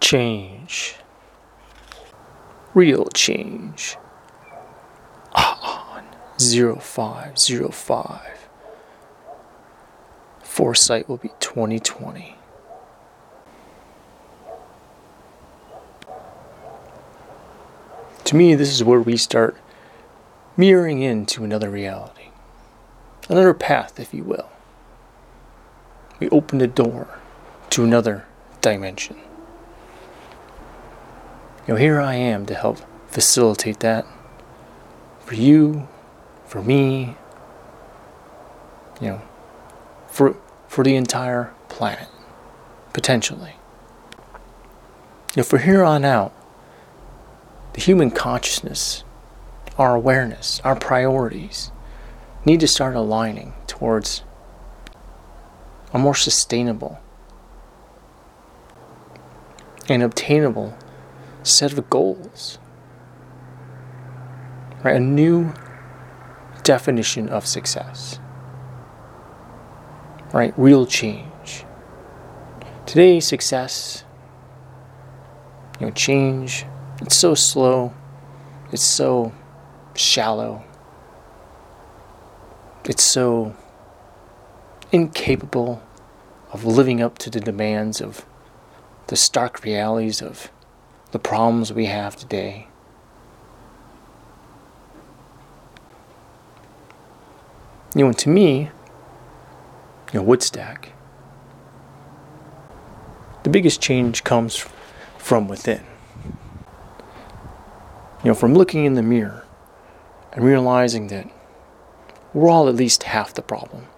Change. Real change. On 0505. Foresight will be 2020. To me, this is where we start mirroring into another reality, another path, if you will. We open the door to another dimension. You know, here I am to help facilitate that for you, for me, you know, for for the entire planet, potentially. You know, for here on out, the human consciousness, our awareness, our priorities need to start aligning towards a more sustainable and obtainable set of goals. Right? A new definition of success. Right? Real change. Today, success, you know, change it's so slow. It's so shallow. It's so incapable of living up to the demands of the stark realities of the problems we have today. You know, and to me, you know, Woodstack, the biggest change comes from within. You know, from looking in the mirror and realizing that we're all at least half the problem.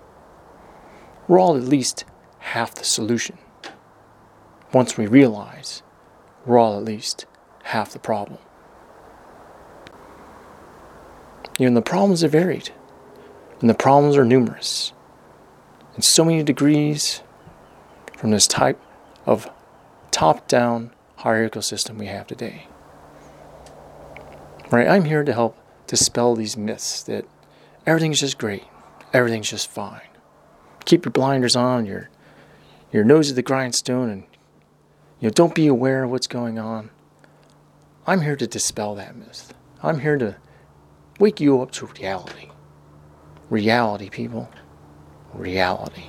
We're all at least half the solution. Once we realize we're all at least half the problem. You know, the problems are varied, and the problems are numerous, in so many degrees from this type of top down hierarchical system we have today. Right? I'm here to help dispel these myths that everything's just great, everything's just fine. Keep your blinders on, your your nose to the grindstone, and you know, don't be aware of what's going on. I'm here to dispel that myth. I'm here to wake you up to reality. Reality, people. Reality.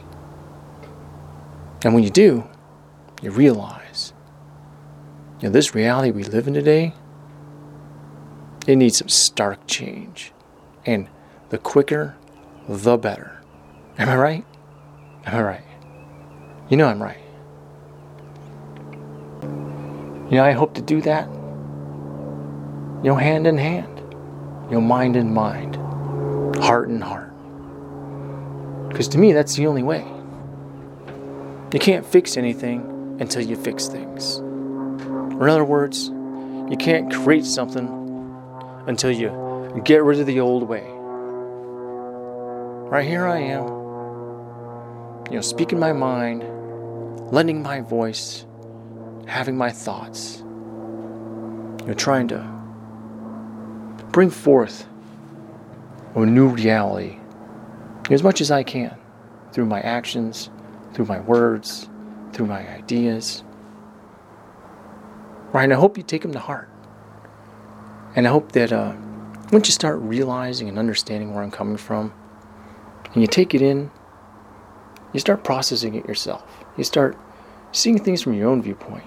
And when you do, you realize, you know, this reality we live in today it needs some stark change. And the quicker, the better. Am I right? Am I right? You know I'm right. You know, I hope to do that, you know, hand in hand, you know, mind in mind, heart in heart. Because to me, that's the only way. You can't fix anything until you fix things. Or in other words, you can't create something until you get rid of the old way. Right here I am, you know, speaking my mind, lending my voice, having my thoughts, you know, trying to bring forth a new reality as much as I can through my actions, through my words, through my ideas. Right, and I hope you take them to heart. And I hope that uh, once you start realizing and understanding where I'm coming from, and you take it in, you start processing it yourself. You start seeing things from your own viewpoint.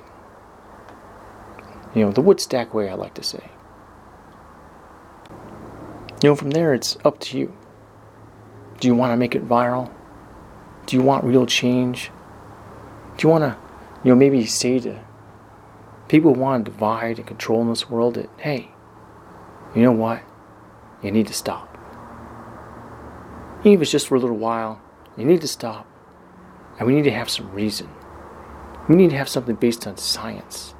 You know, the Woodstack way, I like to say. You know, from there, it's up to you. Do you want to make it viral? Do you want real change? Do you want to, you know, maybe say to people who want to divide and control in this world that, hey, you know what? You need to stop. Even if it's just for a little while, you need to stop. And we need to have some reason. We need to have something based on science,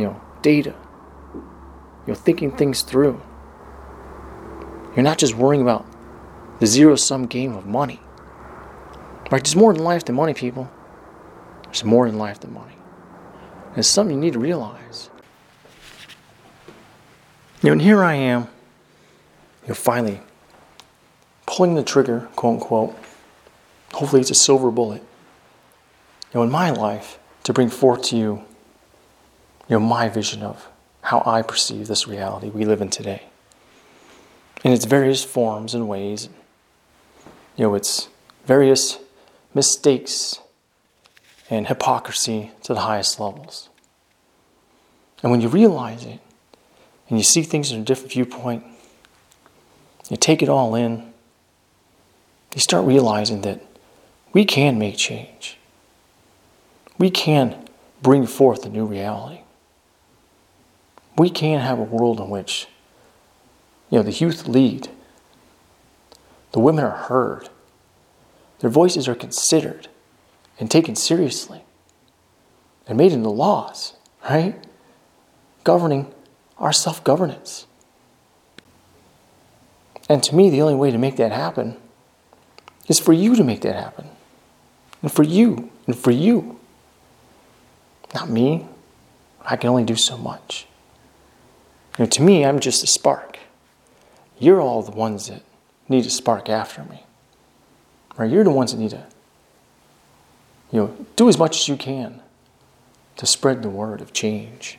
you know, data, You're thinking things through. You're not just worrying about the zero sum game of money. Right? There's more in life than money, people. There's more in life than money. And it's something you need to realize. You know, and here I am, you know, finally pulling the trigger, quote unquote. Hopefully, it's a silver bullet. You know, in my life, to bring forth to you, you know, my vision of how I perceive this reality we live in today. In its various forms and ways, you know, its various mistakes and hypocrisy to the highest levels. And when you realize it and you see things in a different viewpoint, you take it all in, you start realizing that we can make change. We can bring forth a new reality. We can't have a world in which you know the youth lead. The women are heard. Their voices are considered and taken seriously and made into laws, right? Governing our self governance. And to me, the only way to make that happen is for you to make that happen. And for you, and for you. Not me. I can only do so much. You know, to me, I'm just a spark. You're all the ones that need to spark after me. Right? You're the ones that need to, you know, do as much as you can to spread the word of change.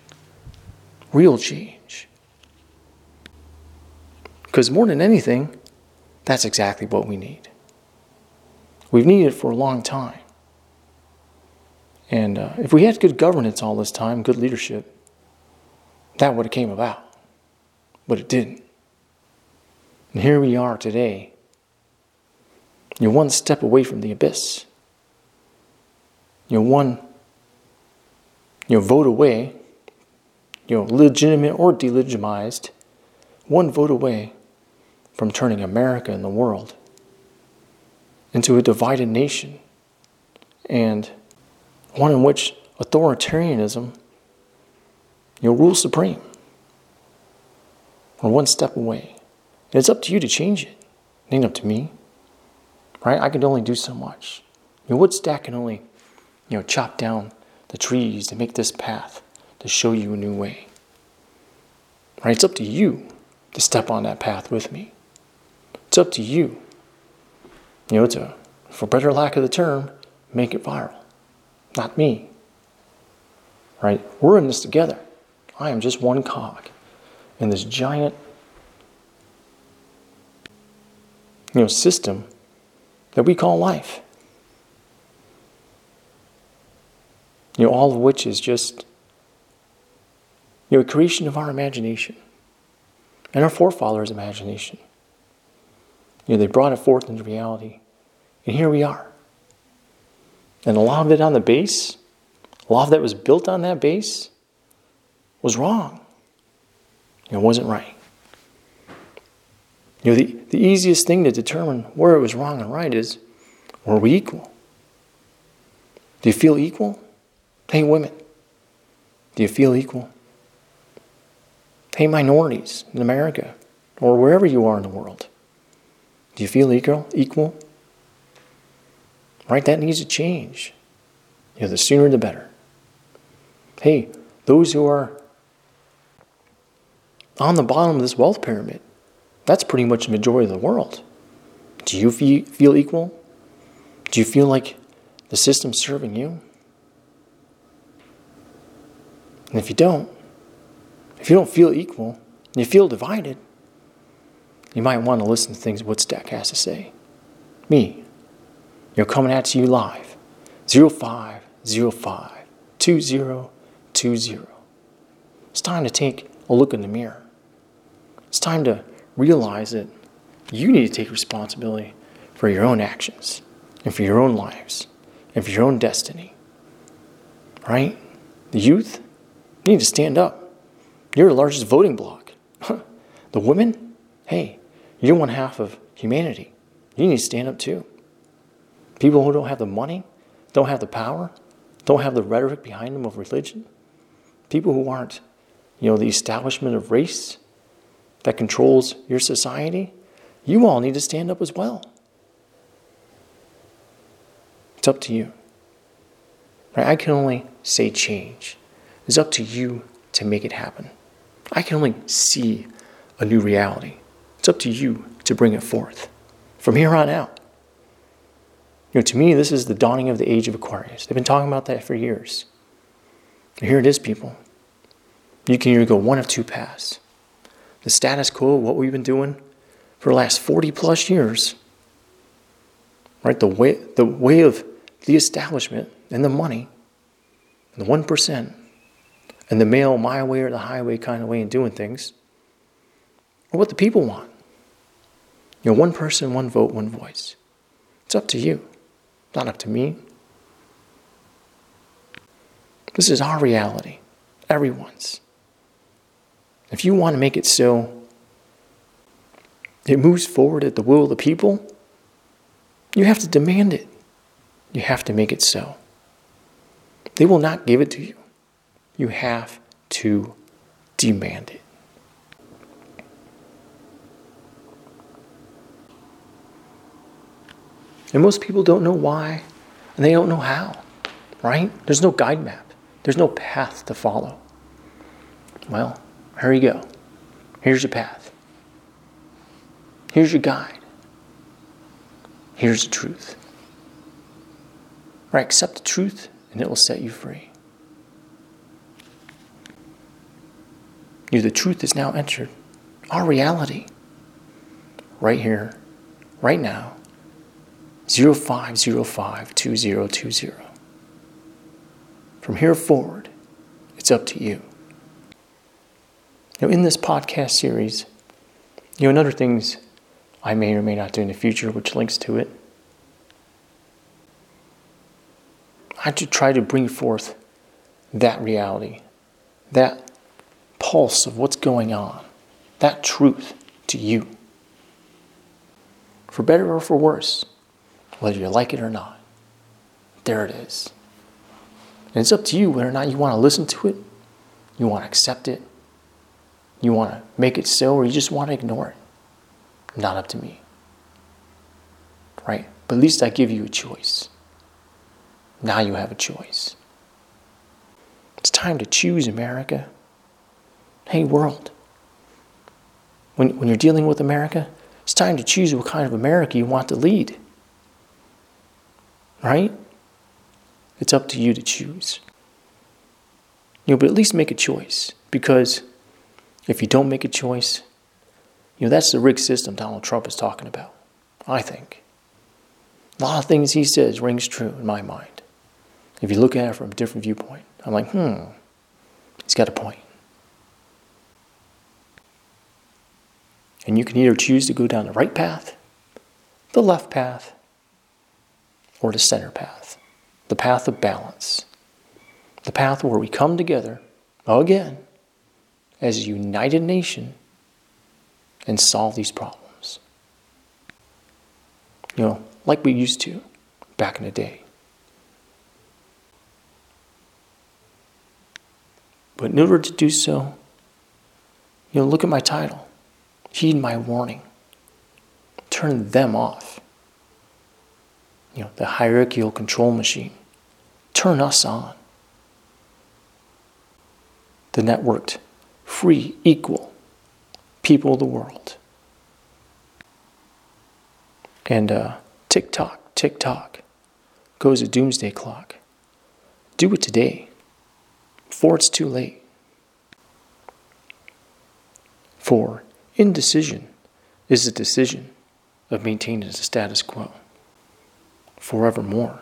Real change. Because more than anything, that's exactly what we need. We've needed it for a long time. And uh, if we had good governance all this time, good leadership, that would have came about. But it didn't. And here we are today. You're one step away from the abyss. You're one you know, vote away, you know, legitimate or delegitimized, one vote away from turning America and the world into a divided nation and one in which authoritarianism know, rules supreme. We're one step away. And it's up to you to change it. It ain't up to me. Right? I can only do so much. Your wood stack can only, you know, chop down the trees to make this path to show you a new way. Right? It's up to you to step on that path with me. It's up to you, you know, to, for better lack of the term, make it viral. Not me. Right? We're in this together. I am just one cog in this giant you know, system that we call life. You know, all of which is just you know, a creation of our imagination and our forefathers' imagination. You know, they brought it forth into reality. And here we are. And a lot of it on the base, a lot of that was built on that base, was wrong. It wasn't right. You know, the, the easiest thing to determine where it was wrong and right is were we equal? Do you feel equal? Hey, women, do you feel equal? Hey, minorities in America or wherever you are in the world, do you feel equal? Equal? Right? That needs to change. You know, the sooner the better. Hey, those who are on the bottom of this wealth pyramid, that's pretty much the majority of the world. Do you feel equal? Do you feel like the system's serving you? And if you don't, if you don't feel equal, and you feel divided, you might want to listen to things Woodstack has to say. Me, you're coming at you live. 0505 2020. It's time to take a look in the mirror. It's time to realize that you need to take responsibility for your own actions and for your own lives and for your own destiny. Right? The youth need to stand up. You're the largest voting bloc. the women, hey, you're one half of humanity. You need to stand up too. People who don't have the money, don't have the power, don't have the rhetoric behind them of religion, people who aren't, you know, the establishment of race that controls your society, you all need to stand up as well. It's up to you. Right? I can only say change. It's up to you to make it happen. I can only see a new reality. It's up to you to bring it forth from here on out. You know, to me, this is the dawning of the age of Aquarius. They've been talking about that for years. Here it is, people. You can either go one of two paths. The status quo, what we've been doing for the last 40 plus years, right? The way, the way of the establishment and the money, and the 1%, and the male my way or the highway kind of way of doing things, or what the people want. You know, one person, one vote, one voice. It's up to you, not up to me. This is our reality, everyone's. If you want to make it so it moves forward at the will of the people, you have to demand it. You have to make it so. They will not give it to you. You have to demand it. And most people don't know why, and they don't know how, right? There's no guide map, there's no path to follow. Well, here you go. Here's your path. Here's your guide. Here's the truth. Right, accept the truth and it will set you free. You, the truth is now entered. Our reality. Right here, right now. 05052020. From here forward, it's up to you. Now, in this podcast series, you know, and other things I may or may not do in the future, which links to it, I to try to bring forth that reality, that pulse of what's going on, that truth to you. For better or for worse, whether you like it or not. There it is. And it's up to you whether or not you want to listen to it, you want to accept it, you want to make it so, or you just want to ignore it. Not up to me. Right? But at least I give you a choice. Now you have a choice. It's time to choose America. Hey, world. When, when you're dealing with America, it's time to choose what kind of America you want to lead. Right? It's up to you to choose. You know, but at least make a choice. Because if you don't make a choice, you know, that's the rigged system Donald Trump is talking about, I think. A lot of things he says rings true in my mind. If you look at it from a different viewpoint, I'm like, hmm, he's got a point. And you can either choose to go down the right path, the left path, or the center path, the path of balance, the path where we come together again as a united nation and solve these problems. You know, like we used to back in the day. But in order to do so, you know, look at my title. Heed my warning. Turn them off. You know, the hierarchical control machine. Turn us on. The networked, free, equal people of the world. And uh, tick tock, tick tock goes a doomsday clock. Do it today before it's too late. For indecision is the decision of maintaining the status quo forevermore.